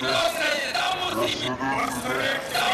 los, da muss ich. Was für